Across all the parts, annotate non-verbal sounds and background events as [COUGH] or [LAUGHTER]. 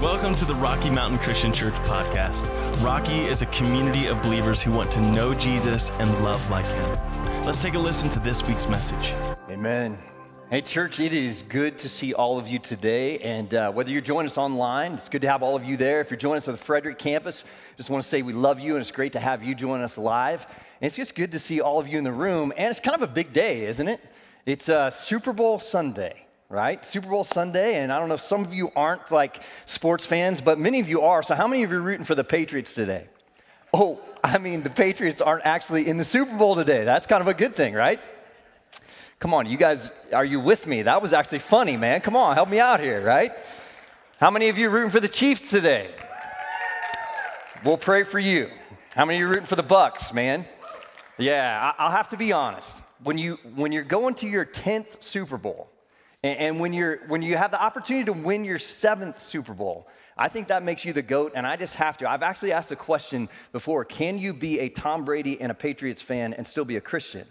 Welcome to the Rocky Mountain Christian Church podcast. Rocky is a community of believers who want to know Jesus and love like him. Let's take a listen to this week's message. Amen. Hey, church, it is good to see all of you today. And uh, whether you're joining us online, it's good to have all of you there. If you're joining us at the Frederick campus, just want to say we love you and it's great to have you join us live. And it's just good to see all of you in the room. And it's kind of a big day, isn't it? It's uh, Super Bowl Sunday right? Super Bowl Sunday, and I don't know if some of you aren't like sports fans, but many of you are. So, how many of you are rooting for the Patriots today? Oh, I mean, the Patriots aren't actually in the Super Bowl today. That's kind of a good thing, right? Come on, you guys, are you with me? That was actually funny, man. Come on, help me out here, right? How many of you are rooting for the Chiefs today? We'll pray for you. How many of you are rooting for the Bucs, man? Yeah, I'll have to be honest. When, you, when you're going to your 10th Super Bowl, and, when, you're, when you have the opportunity to win your seventh Super Bowl, I think that makes you the GOAT, and I just have to. I've actually asked the question before can you be a Tom Brady and a Patriots fan and still be a Christian?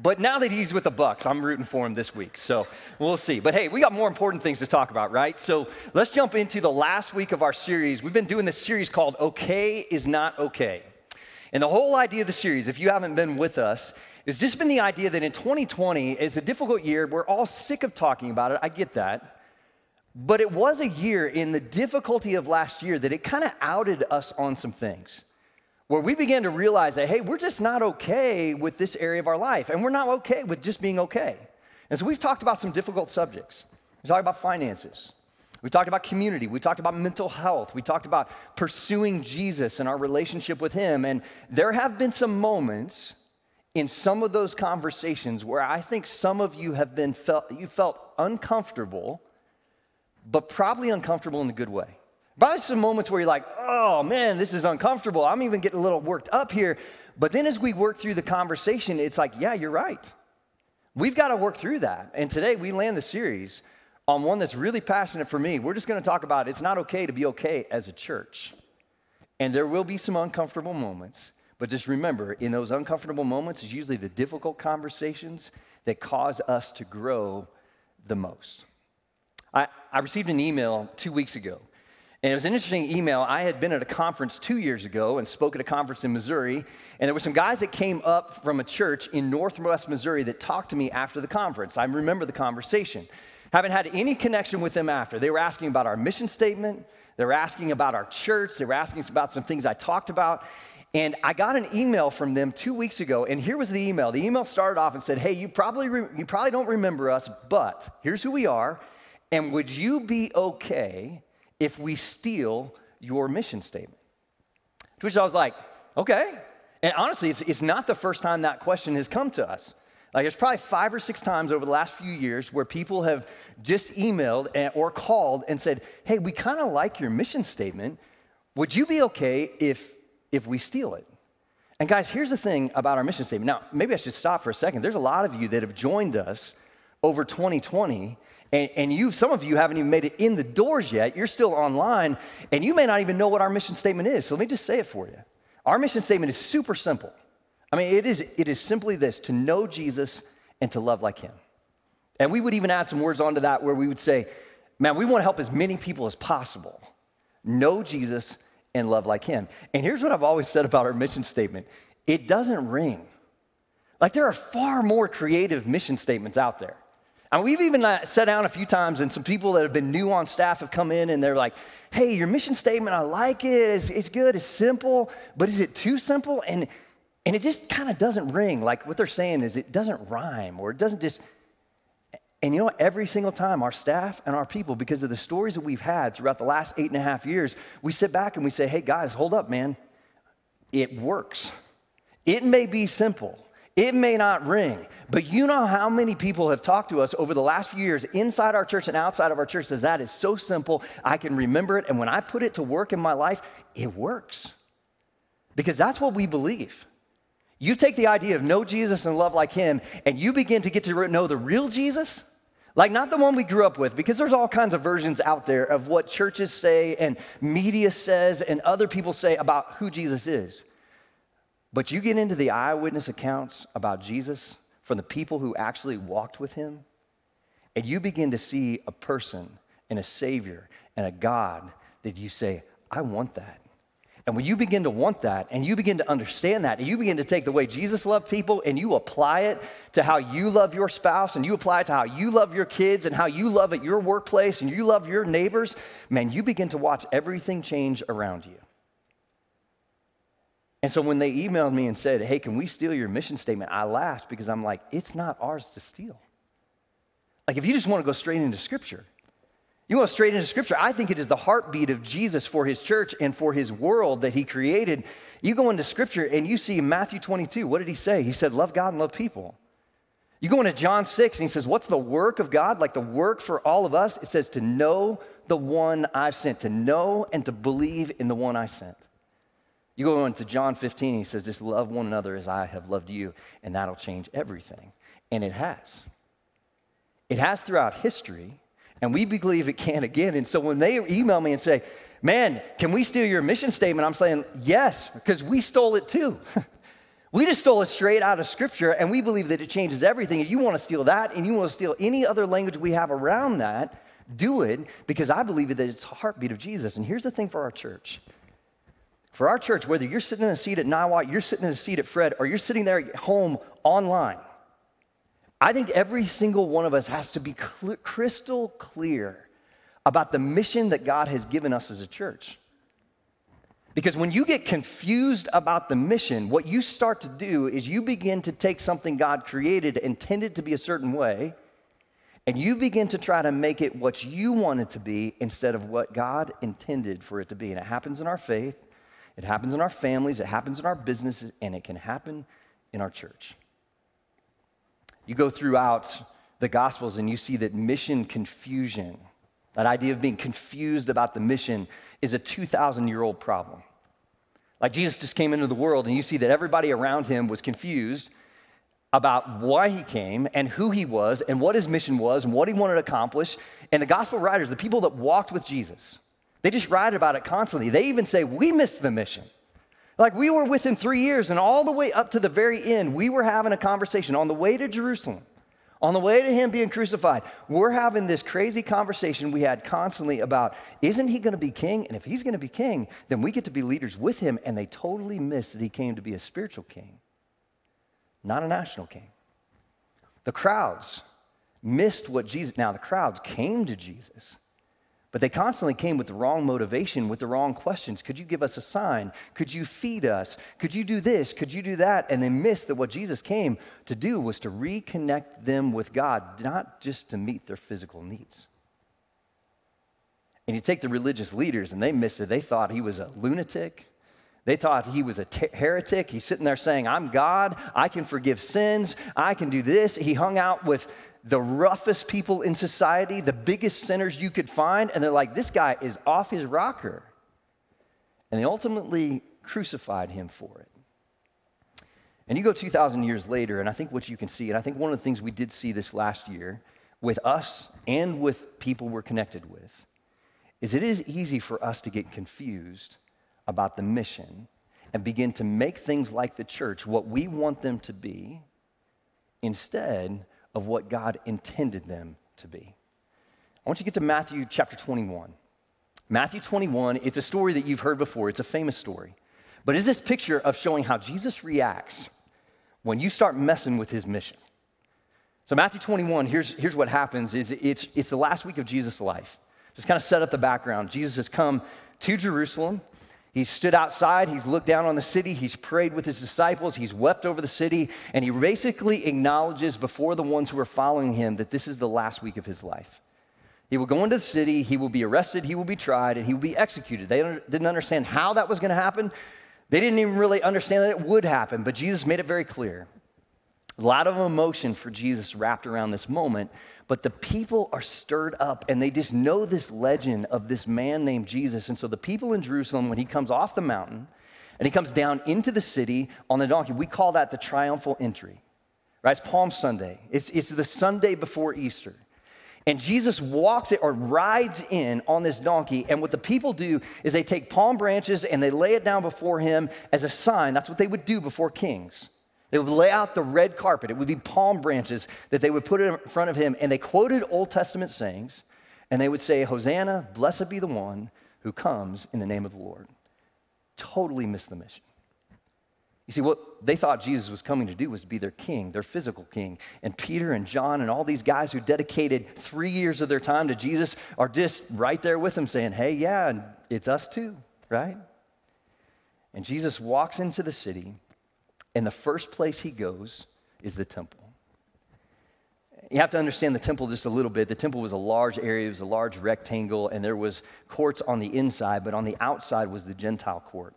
But now that he's with the Bucs, I'm rooting for him this week. So we'll see. But hey, we got more important things to talk about, right? So let's jump into the last week of our series. We've been doing this series called Okay is Not Okay. And the whole idea of the series, if you haven't been with us, it's just been the idea that in 2020 is a difficult year. We're all sick of talking about it. I get that. But it was a year in the difficulty of last year that it kind of outed us on some things where we began to realize that, hey, we're just not okay with this area of our life, and we're not okay with just being okay. And so we've talked about some difficult subjects. We talked about finances. We talked about community. We talked about mental health. We talked about pursuing Jesus and our relationship with Him. And there have been some moments in some of those conversations where I think some of you have been felt, you felt uncomfortable, but probably uncomfortable in a good way. Probably some moments where you're like, oh man, this is uncomfortable. I'm even getting a little worked up here. But then as we work through the conversation, it's like, yeah, you're right. We've got to work through that. And today we land the series on one that's really passionate for me. We're just going to talk about it's not okay to be okay as a church. And there will be some uncomfortable moments. But just remember, in those uncomfortable moments, it's usually the difficult conversations that cause us to grow the most. I, I received an email two weeks ago, and it was an interesting email. I had been at a conference two years ago and spoke at a conference in Missouri, and there were some guys that came up from a church in northwest Missouri that talked to me after the conference. I remember the conversation. Haven't had any connection with them after. They were asking about our mission statement. They were asking about our church. They were asking about some things I talked about. And I got an email from them two weeks ago, and here was the email. The email started off and said, Hey, you probably, re- you probably don't remember us, but here's who we are. And would you be okay if we steal your mission statement? To which I was like, Okay. And honestly, it's, it's not the first time that question has come to us. Like, there's probably five or six times over the last few years where people have just emailed or called and said, Hey, we kind of like your mission statement. Would you be okay if if we steal it. And guys, here's the thing about our mission statement. Now, maybe I should stop for a second. There's a lot of you that have joined us over 2020, and, and you, some of you haven't even made it in the doors yet. You're still online, and you may not even know what our mission statement is. So let me just say it for you. Our mission statement is super simple. I mean, it is, it is simply this to know Jesus and to love like him. And we would even add some words onto that where we would say, man, we want to help as many people as possible know Jesus and love like him. And here's what I've always said about our mission statement it doesn't ring. Like there are far more creative mission statements out there. And we've even uh, sat down a few times, and some people that have been new on staff have come in and they're like, hey, your mission statement, I like it. It's, it's good, it's simple, but is it too simple? And, and it just kind of doesn't ring. Like what they're saying is it doesn't rhyme or it doesn't just, and you know, every single time our staff and our people, because of the stories that we've had throughout the last eight and a half years, we sit back and we say, hey, guys, hold up, man. It works. It may be simple, it may not ring, but you know how many people have talked to us over the last few years inside our church and outside of our church says that is so simple, I can remember it, and when I put it to work in my life, it works. Because that's what we believe. You take the idea of know Jesus and love like him, and you begin to get to know the real Jesus like, not the one we grew up with, because there's all kinds of versions out there of what churches say and media says and other people say about who Jesus is. But you get into the eyewitness accounts about Jesus from the people who actually walked with him, and you begin to see a person and a Savior and a God that you say, I want that. And when you begin to want that and you begin to understand that and you begin to take the way Jesus loved people and you apply it to how you love your spouse and you apply it to how you love your kids and how you love at your workplace and you love your neighbors, man, you begin to watch everything change around you. And so when they emailed me and said, Hey, can we steal your mission statement? I laughed because I'm like, It's not ours to steal. Like, if you just want to go straight into scripture, you want straight into scripture. I think it is the heartbeat of Jesus for his church and for his world that he created. You go into scripture and you see Matthew 22. What did he say? He said, Love God and love people. You go into John 6 and he says, What's the work of God? Like the work for all of us? It says, To know the one I've sent, to know and to believe in the one I sent. You go into John 15, he says, just love one another as I have loved you, and that'll change everything. And it has. It has throughout history, and we believe it can again. And so when they email me and say, man, can we steal your mission statement? I'm saying, yes, because we stole it too. [LAUGHS] we just stole it straight out of scripture, and we believe that it changes everything. If you want to steal that, and you want to steal any other language we have around that, do it, because I believe that it's the heartbeat of Jesus. And here's the thing for our church for our church, whether you're sitting in a seat at Niwot, you're sitting in a seat at Fred, or you're sitting there at home online, I think every single one of us has to be cl- crystal clear about the mission that God has given us as a church. Because when you get confused about the mission, what you start to do is you begin to take something God created, intended to be a certain way, and you begin to try to make it what you want it to be instead of what God intended for it to be. And it happens in our faith, it happens in our families, it happens in our businesses, and it can happen in our church. You go throughout the Gospels and you see that mission confusion, that idea of being confused about the mission, is a 2,000 year old problem. Like Jesus just came into the world and you see that everybody around him was confused about why he came and who he was and what his mission was and what he wanted to accomplish. And the gospel writers, the people that walked with Jesus, they just write about it constantly. They even say, We missed the mission. Like we were within three years, and all the way up to the very end, we were having a conversation on the way to Jerusalem, on the way to him being crucified. We're having this crazy conversation we had constantly about isn't he going to be king? And if he's going to be king, then we get to be leaders with him. And they totally missed that he came to be a spiritual king, not a national king. The crowds missed what Jesus, now the crowds came to Jesus but they constantly came with the wrong motivation, with the wrong questions. Could you give us a sign? Could you feed us? Could you do this? Could you do that? And they missed that what Jesus came to do was to reconnect them with God, not just to meet their physical needs. And you take the religious leaders, and they missed it. They thought he was a lunatic. They thought he was a heretic. He's sitting there saying, I'm God. I can forgive sins. I can do this. He hung out with the roughest people in society, the biggest sinners you could find, and they're like, this guy is off his rocker. And they ultimately crucified him for it. And you go 2,000 years later, and I think what you can see, and I think one of the things we did see this last year with us and with people we're connected with, is it is easy for us to get confused about the mission and begin to make things like the church what we want them to be instead of what God intended them to be. I want you to get to Matthew chapter 21. Matthew 21, it's a story that you've heard before, it's a famous story. But it's this picture of showing how Jesus reacts when you start messing with his mission. So Matthew 21, here's, here's what happens is it's, it's the last week of Jesus' life. Just kind of set up the background. Jesus has come to Jerusalem. He's stood outside, he's looked down on the city, he's prayed with his disciples, he's wept over the city, and he basically acknowledges before the ones who are following him that this is the last week of his life. He will go into the city, he will be arrested, he will be tried, and he will be executed. They didn't understand how that was going to happen. They didn't even really understand that it would happen, but Jesus made it very clear. A lot of emotion for Jesus wrapped around this moment, but the people are stirred up and they just know this legend of this man named Jesus. And so the people in Jerusalem, when he comes off the mountain and he comes down into the city on the donkey, we call that the triumphal entry, right? It's Palm Sunday, it's, it's the Sunday before Easter. And Jesus walks it or rides in on this donkey. And what the people do is they take palm branches and they lay it down before him as a sign. That's what they would do before kings. They would lay out the red carpet. It would be palm branches that they would put in front of him. And they quoted Old Testament sayings and they would say, Hosanna, blessed be the one who comes in the name of the Lord. Totally missed the mission. You see, what they thought Jesus was coming to do was to be their king, their physical king. And Peter and John and all these guys who dedicated three years of their time to Jesus are just right there with him saying, hey, yeah, it's us too, right? And Jesus walks into the city, and the first place he goes is the temple. You have to understand the temple just a little bit. The temple was a large area, it was a large rectangle, and there was courts on the inside, but on the outside was the Gentile court.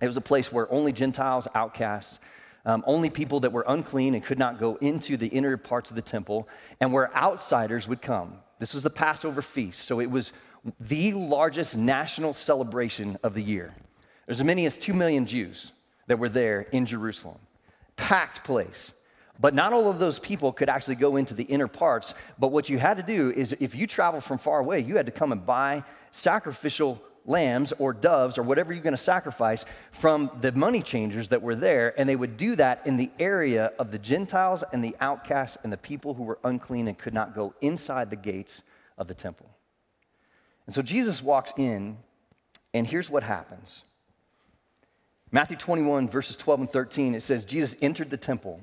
It was a place where only Gentiles, outcasts, um, only people that were unclean and could not go into the inner parts of the temple, and where outsiders would come. This was the Passover feast, so it was the largest national celebration of the year. There's as many as 2 million Jews that were there in Jerusalem. Packed place. But not all of those people could actually go into the inner parts. But what you had to do is if you traveled from far away, you had to come and buy sacrificial lambs or doves or whatever you're going to sacrifice from the money changers that were there. And they would do that in the area of the Gentiles and the outcasts and the people who were unclean and could not go inside the gates of the temple. And so Jesus walks in, and here's what happens Matthew 21, verses 12 and 13, it says, Jesus entered the temple.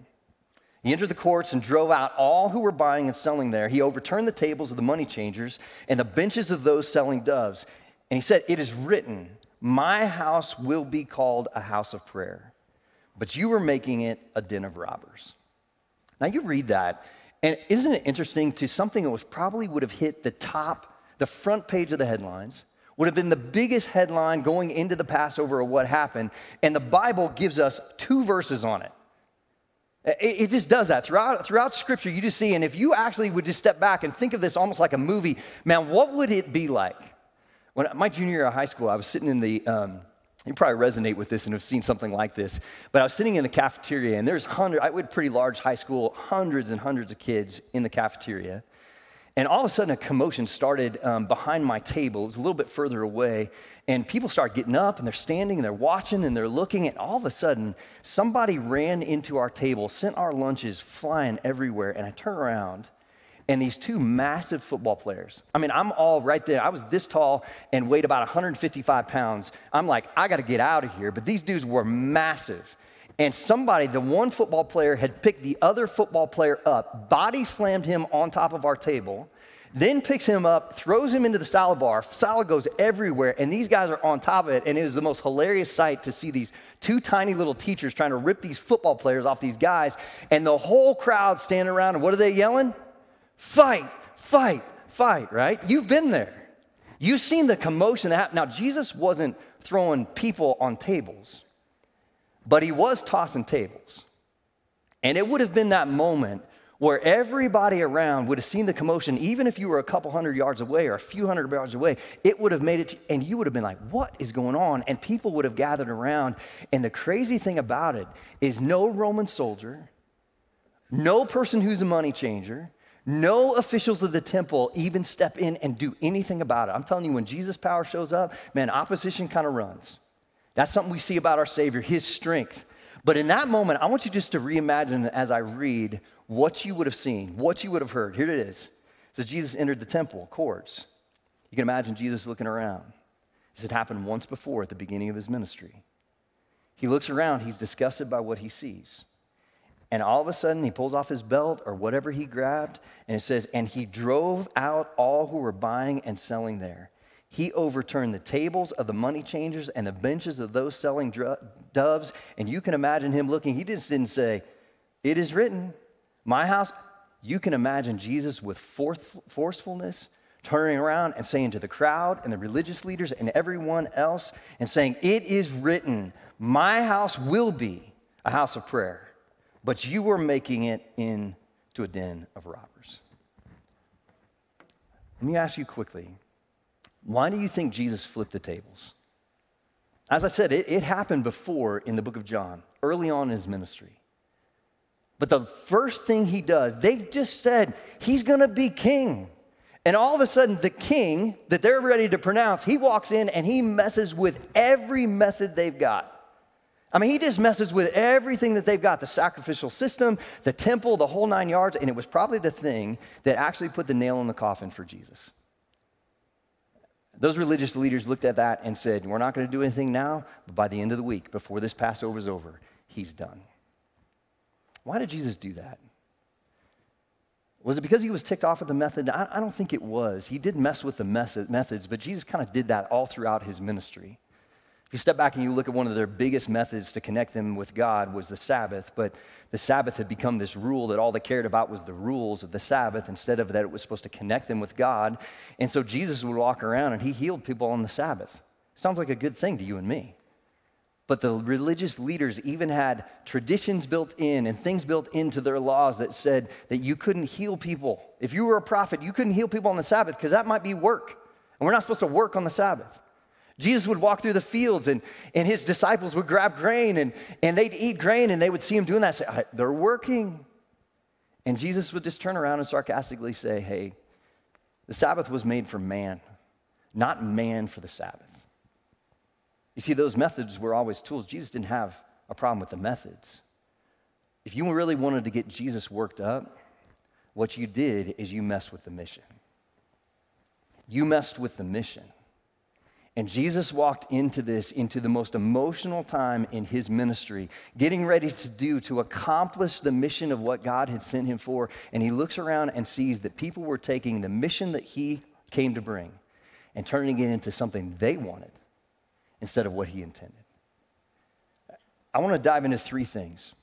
He entered the courts and drove out all who were buying and selling there. He overturned the tables of the money changers and the benches of those selling doves. And he said, It is written, My house will be called a house of prayer, but you are making it a den of robbers. Now you read that, and isn't it interesting to something that was probably would have hit the top, the front page of the headlines? Would have been the biggest headline going into the Passover of what happened. And the Bible gives us two verses on it. It, just does that. Throughout, throughout Scripture, you just see, and if you actually would just step back and think of this almost like a movie, man, what would it be like? When my junior year of high school, I was sitting in the, um, you probably resonate with this and have seen something like this, but I was sitting in the cafeteria, and there's hundreds, I went pretty large high school, hundreds and hundreds of kids in the cafeteria. And all of a sudden, a commotion started um, behind my table. It was a little bit further away. And people start getting up and they're standing and they're watching and they're looking. And all of a sudden, somebody ran into our table, sent our lunches flying everywhere. And I turn around and these two massive football players. I mean, I'm all right there. I was this tall and weighed about 155 pounds. I'm like, I got to get out of here. But these dudes were massive. And somebody, the one football player, had picked the other football player up, body slammed him on top of our table, then picks him up, throws him into the salad bar. Salad goes everywhere, and these guys are on top of it. And it was the most hilarious sight to see these two tiny little teachers trying to rip these football players off these guys. And the whole crowd standing around, and what are they yelling? Fight, fight, fight, right? You've been there. You've seen the commotion that happened. Now, Jesus wasn't throwing people on tables but he was tossing tables. And it would have been that moment where everybody around would have seen the commotion, even if you were a couple hundred yards away or a few hundred yards away, it would have made it, to, and you would have been like, What is going on? And people would have gathered around. And the crazy thing about it is no Roman soldier, no person who's a money changer, no officials of the temple even step in and do anything about it. I'm telling you, when Jesus' power shows up, man, opposition kind of runs. That's something we see about our Savior, his strength. But in that moment, I want you just to reimagine as I read what you would have seen, what you would have heard. Here it is. Says Jesus entered the temple courts. You can imagine Jesus looking around. This had happened once before at the beginning of his ministry. He looks around, he's disgusted by what he sees. And all of a sudden, he pulls off his belt or whatever he grabbed, and it says, And he drove out all who were buying and selling there. He overturned the tables of the money changers and the benches of those selling doves. And you can imagine him looking. He just didn't say, It is written, my house. You can imagine Jesus with forcefulness turning around and saying to the crowd and the religious leaders and everyone else, and saying, It is written, my house will be a house of prayer, but you are making it into a den of robbers. Let me ask you quickly why do you think Jesus flipped the tables? As I said, it, it, happened before in the book of John, early on in his ministry. But the first thing he does, they just said he's gonna be king. And all of a sudden, the king that they're ready to pronounce, he walks in and he messes with every method they've got. I mean, he just messes with everything that they've got the sacrificial system, the temple, the whole nine yards. And it was probably the thing that actually put the nail in the coffin for Jesus. Those religious leaders looked at that and said, We're not going to do anything now, but by the end of the week, before this Passover is over, he's done. Why did Jesus do that? Was it because he was ticked off at the method? I, I don't think it was. He did mess with the method, methods, but Jesus kind of did that all throughout his ministry. You step back and you look at one of their biggest methods to connect them with God was the Sabbath, but the Sabbath had become this rule that all they cared about was the rules of the Sabbath instead of that it was supposed to connect them with God. And so Jesus would walk around and he healed people on the Sabbath. Sounds like a good thing to you and me. But the religious leaders even had traditions built in and things built into their laws that said that you couldn't heal people. If you were a prophet, you couldn't heal people on the Sabbath because that might be work. And we're not supposed to work on the Sabbath. Jesus would walk through the fields and, and his disciples would grab grain and, and they'd eat grain and they would see him doing that say, They're working. And Jesus would just turn around and sarcastically say, Hey, the Sabbath was made for man, not man for the Sabbath. You see, those methods were always tools. Jesus didn't have a problem with the methods. If you really wanted to get Jesus worked up, what you did is you messed with the mission. You messed with the mission. And Jesus walked into this, into the most emotional time in his ministry, getting ready to do, to accomplish the mission of what God had sent him for. And he looks around and sees that people were taking the mission that he came to bring and turning it into something they wanted instead of what he intended. I want to dive into three things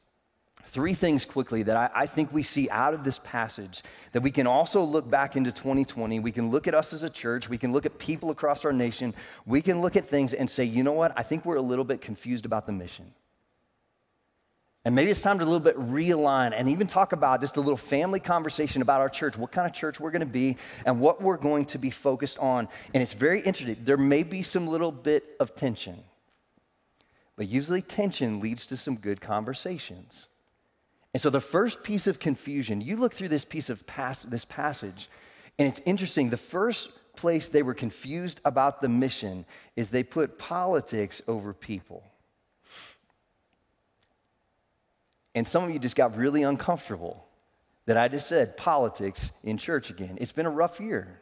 three things quickly that I, I, think we see out of this passage that we can also look back into 2020. We can look at us as a church. We can look at people across our nation. We can look at things and say, you know what? I think we're a little bit confused about the mission. And maybe it's time to a little bit realign and even talk about just a little family conversation about our church, what kind of church we're going to be, and what we're going to be focused on. And it's very interesting. There may be some little bit of tension, but usually tension leads to some good conversations. And so the first piece of confusion, you look through this piece of pas- this passage, and it's interesting. The first place they were confused about the mission is they put politics over people. And some of you just got really uncomfortable that I just said politics in church again. It's been a rough year.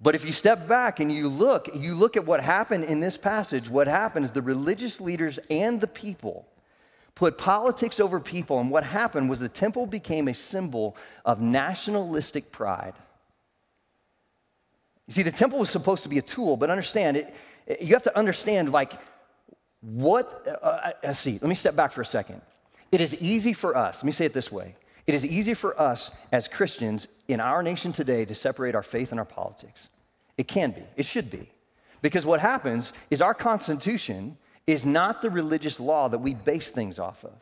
But if you step back and you look, you look at what happened in this passage, what happened is the religious leaders and the people put politics over people, and what happened was the temple became a symbol of nationalistic pride. You see, the temple was supposed to be a tool, but understand it, you have to understand, like, what, uh, uh, let's see, let me step back for a second. It is easy for us, let me say it this way it is easy for us as Christians in our nation today to separate our faith and our politics. It can be, it should be. Because what happens is our Constitution is not the religious law that we base things off of.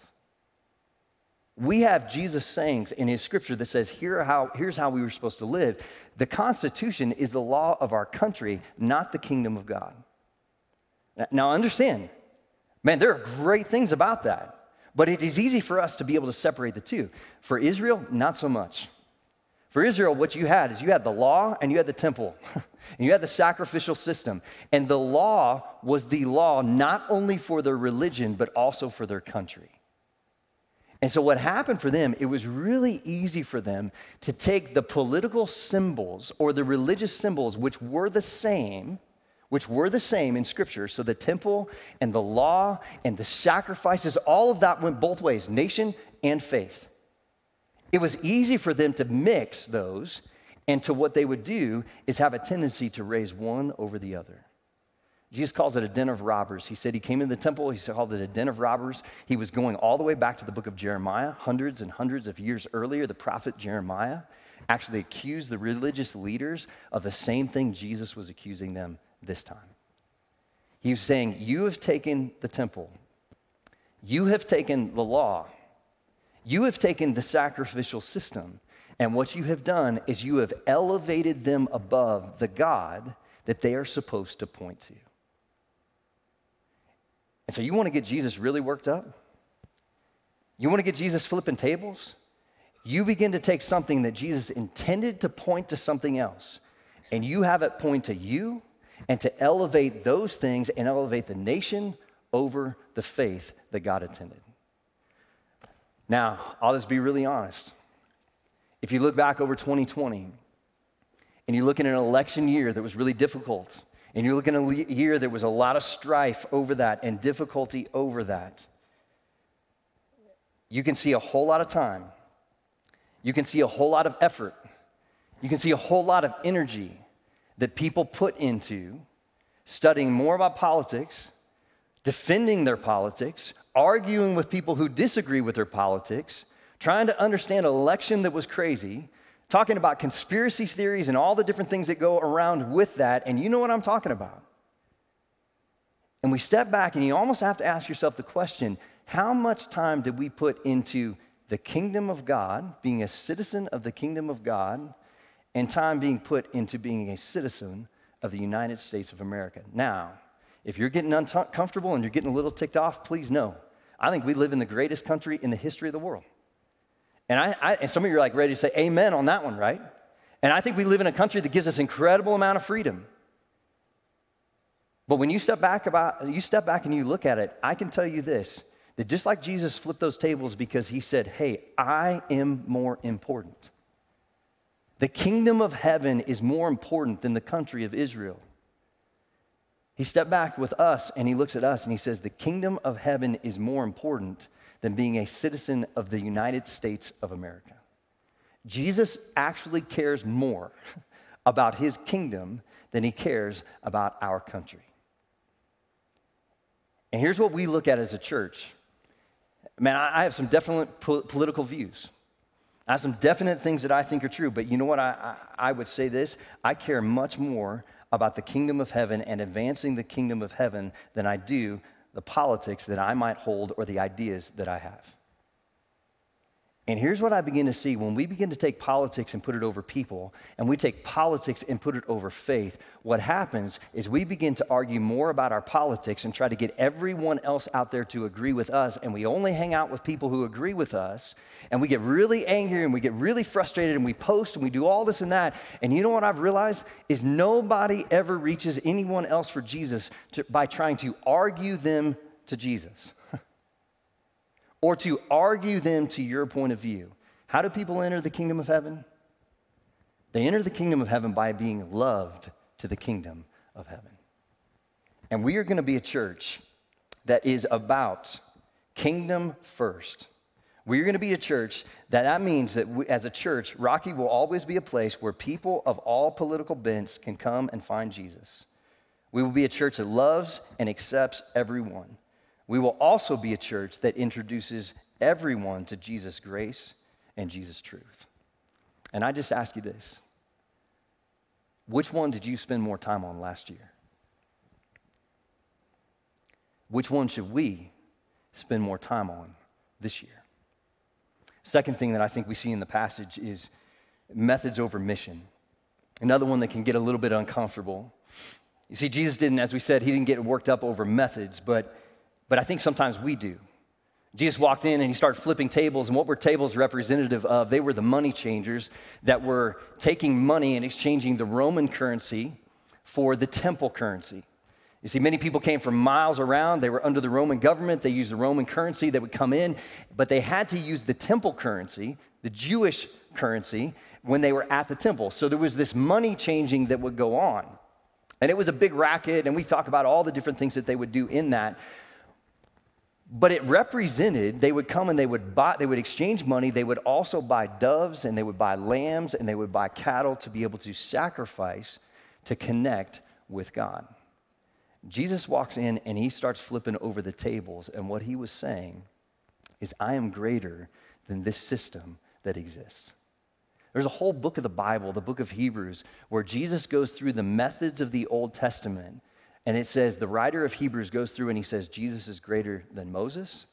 We have Jesus' sayings in his scripture that says, Here how, here's how we were supposed to live. The Constitution is the law of our country, not the kingdom of God. Now, understand, man, there are great things about that, but it is easy for us to be able to separate the two. For Israel, not so much. For Israel, what you had is you had the law and you had the temple, [LAUGHS] and you had the sacrificial system. And the law was the law not only for their religion, but also for their country. And so, what happened for them, it was really easy for them to take the political symbols or the religious symbols, which were the same, which were the same in Scripture. So, the temple and the law and the sacrifices, all of that went both ways nation and faith. It was easy for them to mix those, and to what they would do is have a tendency to raise one over the other. Jesus calls it a den of robbers. He said he came into the temple, he called it a den of robbers. He was going all the way back to the book of Jeremiah, hundreds and hundreds of years earlier. The prophet Jeremiah actually accused the religious leaders of the same thing Jesus was accusing them this time. He was saying, You have taken the temple, you have taken the law, you have taken the sacrificial system, and what you have done is you have elevated them above the God that they are supposed to point to. And so, you want to get Jesus really worked up? You want to get Jesus flipping tables? You begin to take something that Jesus intended to point to something else, and you have it point to you and to elevate those things and elevate the nation over the faith that God intended. Now, I'll just be really honest. If you look back over 2020, and you look at an election year that was really difficult, and you look at a year that was a lot of strife over that and difficulty over that, you can see a whole lot of time. You can see a whole lot of effort. You can see a whole lot of energy that people put into studying more about politics, defending their politics, arguing with people who disagree with their politics, trying to understand an election that was crazy, talking about conspiracy theories and all the different things that go around with that. And you know what I'm talking about. And we step back, and you almost have to ask yourself the question how much time did we put into the kingdom of God, being a citizen of the kingdom of God, and time being put into being a citizen of the United States of America? Now, if you're getting uncomfortable and you're getting a little ticked off, please know. I think we live in the greatest country in the history of the world. And, I, I, and some of you are like ready to say amen on that one, right? And I think we live in a country that gives us incredible amount of freedom. But when you step back about you step back and you look at it, I can tell you this that just like Jesus flipped those tables because he said, Hey, I am more important. The kingdom of heaven is more important than the country of Israel. He stepped back with us and he looks at us and he says, The kingdom of heaven is more important than being a citizen of the United States of America. Jesus actually cares more [LAUGHS] about his kingdom than he cares about our country. And here's what we look at as a church. Man, I have some definite po- political views. I have some definite things that I think are true, but you know what? I, I, I would say this I care much more about the kingdom of heaven and advancing the kingdom of heaven than I do the politics that I might hold or the ideas that I have. And here's what I begin to see when we begin to take politics and put it over people, and we take politics and put it over faith, what happens is we begin to argue more about our politics and try to get everyone else out there to agree with us, and we only hang out with people who agree with us, and we get really angry and we get really frustrated and we post and we do all this and that. And you know what I've realized is nobody ever reaches anyone else for Jesus to, by trying to argue them to Jesus or to argue them to your point of view. How do people enter the kingdom of heaven? They enter the kingdom of heaven by being loved to the kingdom of heaven. And we are going to be a church that is about kingdom first. We're going to be a church that that means that we, as a church, Rocky will always be a place where people of all political bents can come and find Jesus. We will be a church that loves and accepts everyone. We will also be a church that introduces everyone to Jesus' grace and Jesus' truth. And I just ask you this which one did you spend more time on last year? Which one should we spend more time on this year? Second thing that I think we see in the passage is methods over mission. Another one that can get a little bit uncomfortable. You see, Jesus didn't, as we said, he didn't get worked up over methods, but but I think sometimes we do. Jesus walked in and he started flipping tables, and what were tables representative of? They were the money changers that were taking money and exchanging the Roman currency for the temple currency. You see, many people came from miles around. They were under the Roman government. They used the Roman currency that would come in, but they had to use the temple currency, the Jewish currency, when they were at the temple. So there was this money changing that would go on. And it was a big racket, and we talk about all the different things that they would do in that. But it represented, they would come and they would buy, they would exchange money. They would also buy doves and they would buy lambs and they would buy cattle to be able to sacrifice to connect with God. Jesus walks in and he starts flipping over the tables. And what he was saying is, I am greater than this system that exists. There's a whole book of the Bible, the book of Hebrews, where Jesus goes through the methods of the Old Testament and it says, the writer of Hebrews goes through and he says, Jesus is greater than Moses,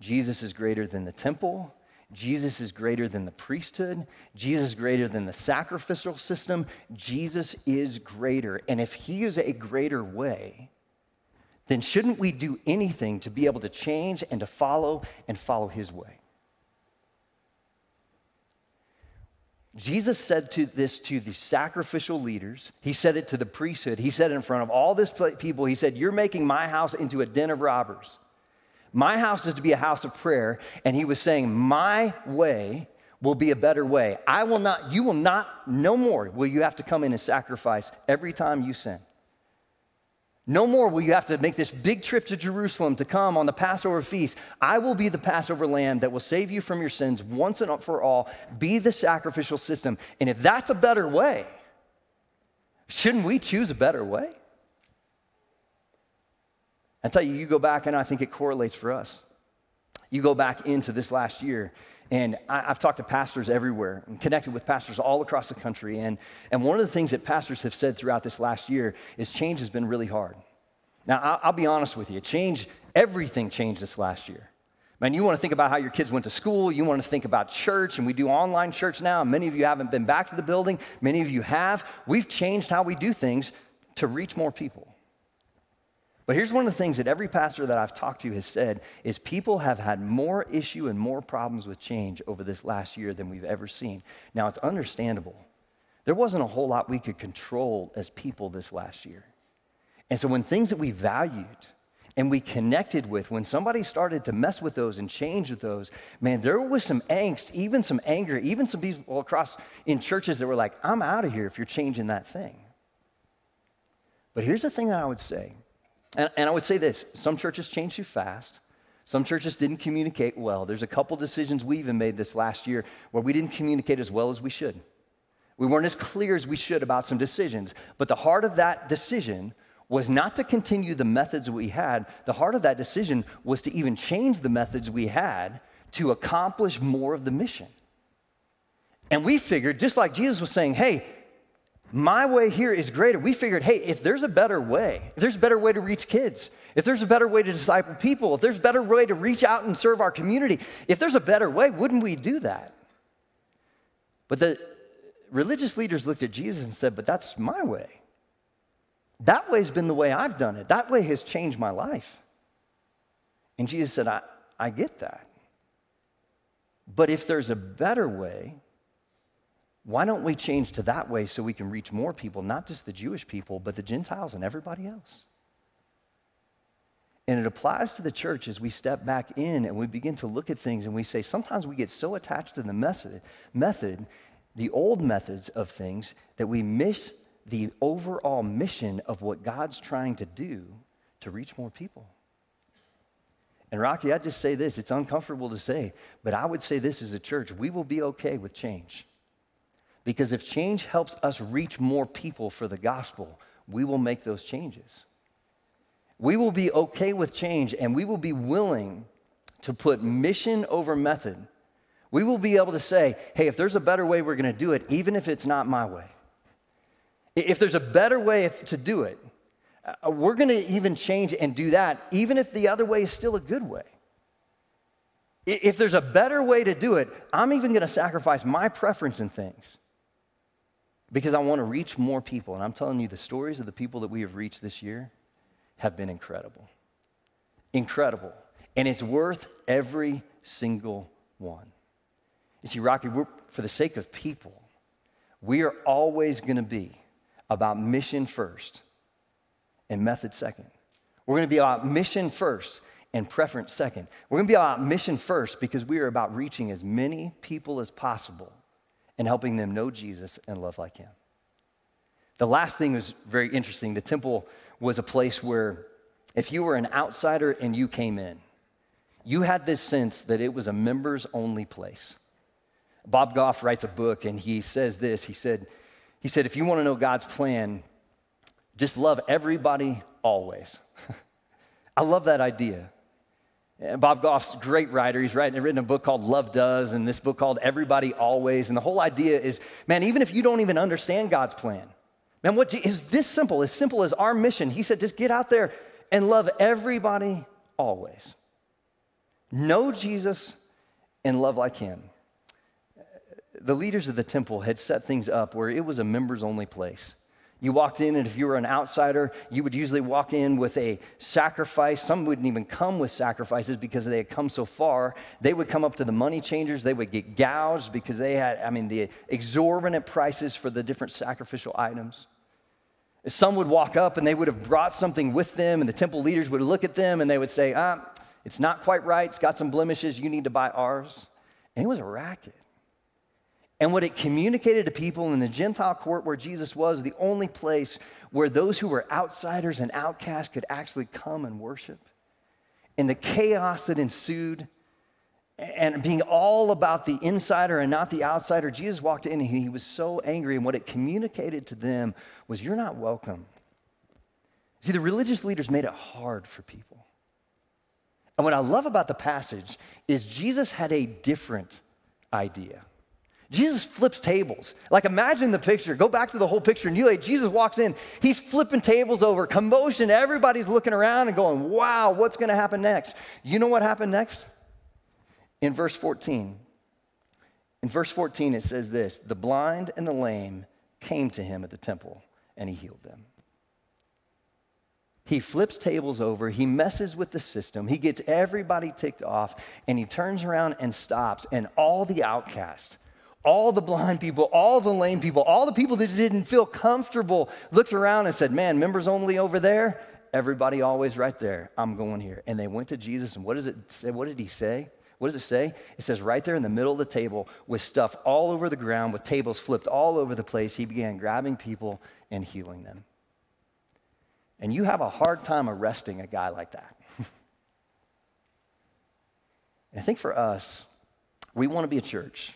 Jesus is greater than the temple, Jesus is greater than the priesthood. Jesus is greater than the sacrificial system. Jesus is greater. And if he is a greater way, then shouldn't we do anything to be able to change and to follow and follow his way? Jesus said to this to the sacrificial leaders. He said it to the priesthood. He said it in front of all this people. He said, "You're making my house into a den of robbers. My house is to be a house of prayer." And he was saying, "My way will be a better way. I will not, you will not, no more will you have to come in and sacrifice every time you sin. No more will you have to make this big trip to Jerusalem to come on the Passover feast. I will be the Passover lamb that will save you from your sins once and for all, be the sacrificial system. And if that's a better way, shouldn't we choose a better way? I tell you, you go back and I think it correlates for us. You go back into this last year, and I, have talked to pastors everywhere and connected with pastors all across the country. And, and one of the things that pastors have said throughout this last year is change has been really hard. Now, I'll, I'll be honest with you, change, everything changed this last year. Man, you want to think about how your kids went to school. You want to think about church, and we do online church now. Many of you haven't been back to the building, many of you have. We've changed how we do things to reach more people. But here's one of the things that every pastor that I've talked to has said is people have had more issue and more problems with change over this last year than we've ever seen. Now it's understandable. There wasn't a whole lot we could control as people this last year. And so when things that we valued and we connected with, when somebody started to mess with those and change with those, man, there was some angst, even some anger, even some people across in churches that were like, I'm out of here if you're changing that thing. But here's the thing that I would say and, and I would say this some churches change too fast. Some churches didn't communicate well. There's a couple decisions we even made this last year where we didn't communicate as well as we should. We weren't as clear as we should about some decisions. But the heart of that decision was not to continue the methods we had. The heart of that decision was to even change the methods we had to accomplish more of the mission. And we figured, just like Jesus was saying, hey, my way here is greater. We figured, hey, if there's a better way, if there's a better way to reach kids, if there's a better way to disciple people, if there's a better way to reach out and serve our community, if there's a better way, wouldn't we do that? But the religious leaders looked at Jesus and said, but that's my way. That way's been the way I've done it. That way has changed my life. And Jesus said, I, I get that. But if there's a better way, why don't we change to that way so we can reach more people, not just the Jewish people, but the Gentiles and everybody else? And it applies to the church as we step back in and we begin to look at things and we say, sometimes we get so attached to the method, method the old methods of things, that we miss the overall mission of what God's trying to do to reach more people. And Rocky, I just say this it's uncomfortable to say, but I would say this as a church we will be okay with change. Because if change helps us reach more people for the gospel, we will make those changes. We will be okay with change and we will be willing to put mission over method. We will be able to say, hey, if there's a better way, we're going to do it, even if it's not my way. If there's a better way to do it, uh, we're going to even change and do that, even if the other way is still a good way. If there's a better way to do it, I'm even going to sacrifice my preference in things because I want to reach more people. And I'm telling you, the stories of the people that we have reached this year have been incredible. Incredible. And it's worth every single one. You see, Rocky, for the sake of people, we are always going to be about mission first and method second. We're going to be about mission first and preference second. We're going to be about mission first because we are about reaching as many people as possible and helping them know Jesus and love like him. The last thing was very interesting. The temple was a place where if you were an outsider and you came in, you had this sense that it was a members only place. Bob Goff writes a book and he says this. He said, he said, if you want to know God's plan, just love everybody always. [LAUGHS] I love that idea. Bob Goff's great writer. He's writing, written a book called Love Does, and this book called Everybody Always. And the whole idea is, man, even if you don't even understand God's plan, man, what is this simple? As simple as our mission. He said, just get out there and love everybody always. Know Jesus and love like him. The leaders of the temple had set things up where it was a members only place. You walked in, and if you were an outsider, you would usually walk in with a sacrifice. Some wouldn't even come with sacrifices because they had come so far. They would come up to the money changers. They would get gouged because they had, I mean, the exorbitant prices for the different sacrificial items. Some would walk up and they would have brought something with them, and the temple leaders would look at them and they would say, ah, it's not quite right. It's got some blemishes. You need to buy ours. And it was a racket. And what it communicated to people in the Gentile court where Jesus was, the only place where those who were outsiders and outcasts could actually come and worship. And the chaos that ensued, and being all about the insider and not the outsider, Jesus walked in and he was so angry. And what it communicated to them was, You're not welcome. See, the religious leaders made it hard for people. And what I love about the passage is Jesus had a different idea. Jesus flips tables. Like imagine the picture. Go back to the whole picture. And you like Jesus walks in, he's flipping tables over, commotion. Everybody's looking around and going, wow, what's gonna happen next? You know what happened next? In verse 14. In verse 14, it says this the blind and the lame came to him at the temple, and he healed them. He flips tables over, he messes with the system, he gets everybody ticked off, and he turns around and stops, and all the outcasts, all the blind people, all the lame people, all the people that didn't feel comfortable looked around and said, Man, members only over there, everybody always right there. I'm going here. And they went to Jesus, and what does it say? What did he say? What does it say? It says right there in the middle of the table with stuff all over the ground, with tables flipped all over the place, he began grabbing people and healing them. And you have a hard time arresting a guy like that. [LAUGHS] I think for us, we want to be a church.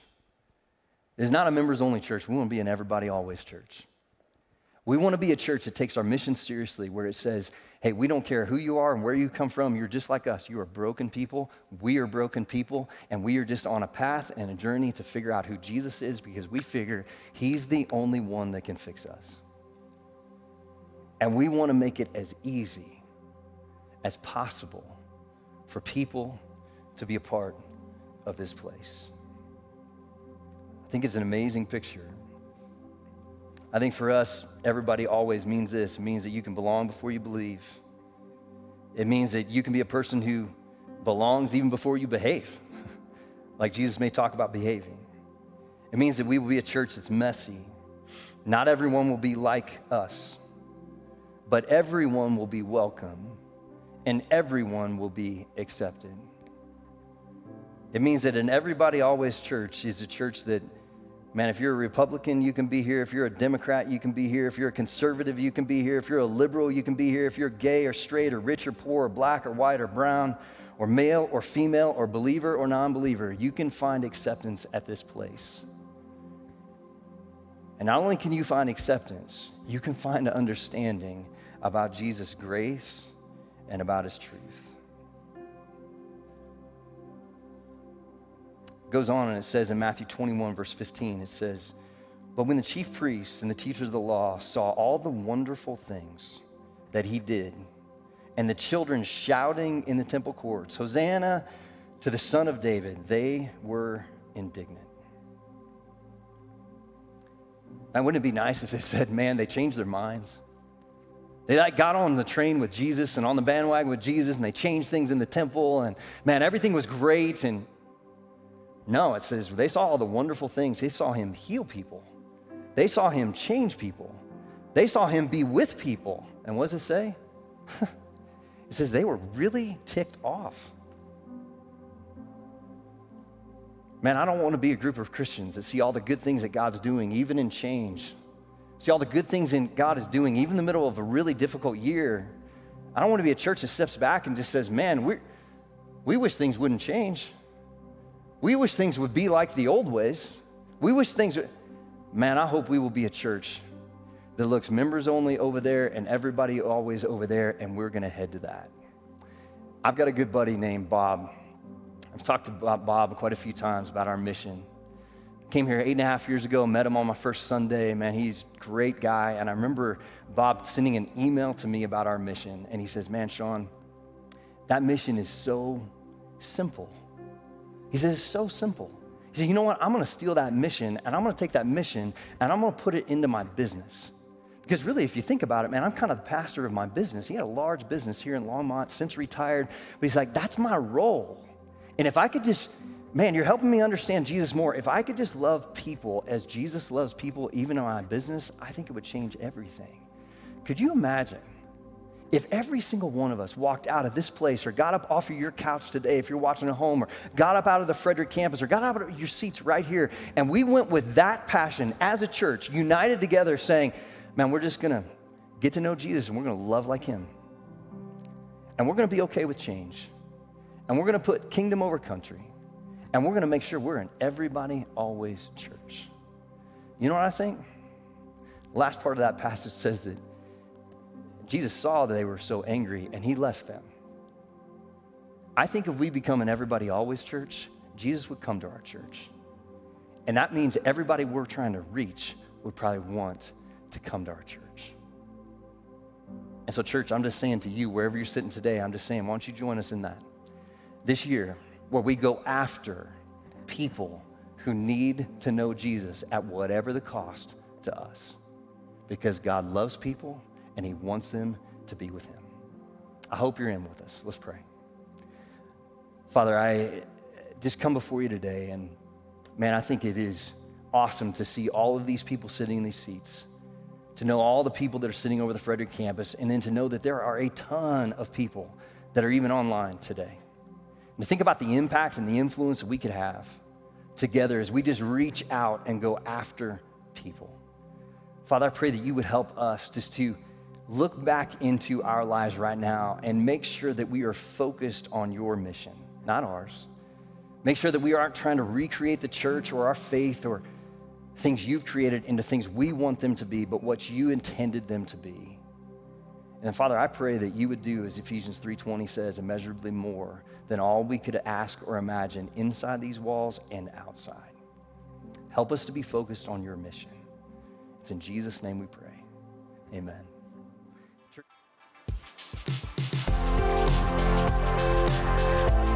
It's not a members only church. We want to be an everybody always church. We want to be a church that takes our mission seriously, where it says, hey, we don't care who you are and where you come from. You're just like us. You are broken people. We are broken people. And we are just on a path and a journey to figure out who Jesus is because we figure he's the only one that can fix us. And we want to make it as easy as possible for people to be a part of this place. I think it's an amazing picture. I think for us, everybody always means this. It means that you can belong before you believe. It means that you can be a person who belongs even before you behave, [LAUGHS] like Jesus may talk about behaving. It means that we will be a church that's messy. Not everyone will be like us but everyone will be welcome and everyone will be accepted. It means that an everybody always church is a church that, man, if you're a Republican, you can be here. If you're a Democrat, you can be here. If you're a conservative, you can be here. If you're a liberal, you can be here. If you're gay or straight or rich or poor or black or white or brown or male or female or believer or non believer, you can find acceptance at this place. And not only can you find acceptance, you can find an understanding about Jesus' grace and about his truth. Goes on and it says in Matthew 21, verse 15, it says, But when the chief priests and the teachers of the law saw all the wonderful things that he did, and the children shouting in the temple courts, Hosanna to the Son of David, they were indignant. And wouldn't it be nice if they said, man, they changed their minds? They like got on the train with Jesus and on the bandwagon with Jesus and they changed things in the temple and man, everything was great. And no, it says they saw all the wonderful things. They saw him heal people. They saw him change people. They saw him be with people. And what does it say? [LAUGHS] it says they were really ticked off. Man, I don't want to be a group of Christians that see all the good things that God's doing, even in change, see all the good things in God is doing, even in the middle of a really difficult year. I don't want to be a church that steps back and just says, man, we we wish things wouldn't change. We wish things would be like the old ways. We wish things would, man, I hope we will be a church that looks members only over there and everybody always over there, and we're going to head to that. I've got a good buddy named Bob. I've talked to Bob quite a few times about our mission. Came here eight and a half years ago, met him on my first Sunday. Man, he's a great guy. And I remember Bob sending an email to me about our mission. And he says, Man, Sean, that mission is so simple. He says, It's so simple. He said, You know what? I'm going to steal that mission and I'm going to take that mission and I'm going to put it into my business. Because really, if you think about it, man, I'm kind of the pastor of my business. He had a large business here in Longmont, since retired. But he's like, That's my role. And if I could just man, you're helping me understand Jesus more. If I could just love people as Jesus loves people, even in my business, I think it would change everything. Could you imagine if every single one of us walked out of this place or got up off of your couch today, if you're watching at home, or got up out of the Frederick campus or got out of your seats right here, and we went with that passion as a church, united together, saying, man, we're just gonna get to know Jesus and we're gonna love like him. And we're gonna be okay with change. And we're gonna put kingdom over country. And we're gonna make sure we're an everybody always church. You know what I think? last part of that passage says that Jesus saw that they were so angry and he left them. I think if we become an everybody always church, Jesus would come to our church. And that means everybody we're trying to reach would probably want to come to our church. And so, church, I'm just saying to you, wherever you're sitting today, I'm just saying, why don't you join us in that? This year, where we go after people who need to know Jesus at whatever the cost to us because God loves people and He wants them to be with Him. I hope you're in with us. Let's pray. Father, I just come before you today, and man, I think it is awesome to see all of these people sitting in these seats, to know all the people that are sitting over the Frederick campus, and then to know that there are a ton of people that are even online today. And to think about the impact and the influence that we could have together as we just reach out and go after people. Father, I pray that you would help us just to look back into our lives right now and make sure that we are focused on your mission, not ours. Make sure that we aren't trying to recreate the church or our faith or things you've created into things we want them to be, but what you intended them to be. And Father, I pray that you would do as Ephesians 3:20 says, immeasurably more than all we could ask or imagine inside these walls and outside. Help us to be focused on your mission. It's in Jesus' name we pray. Amen. Música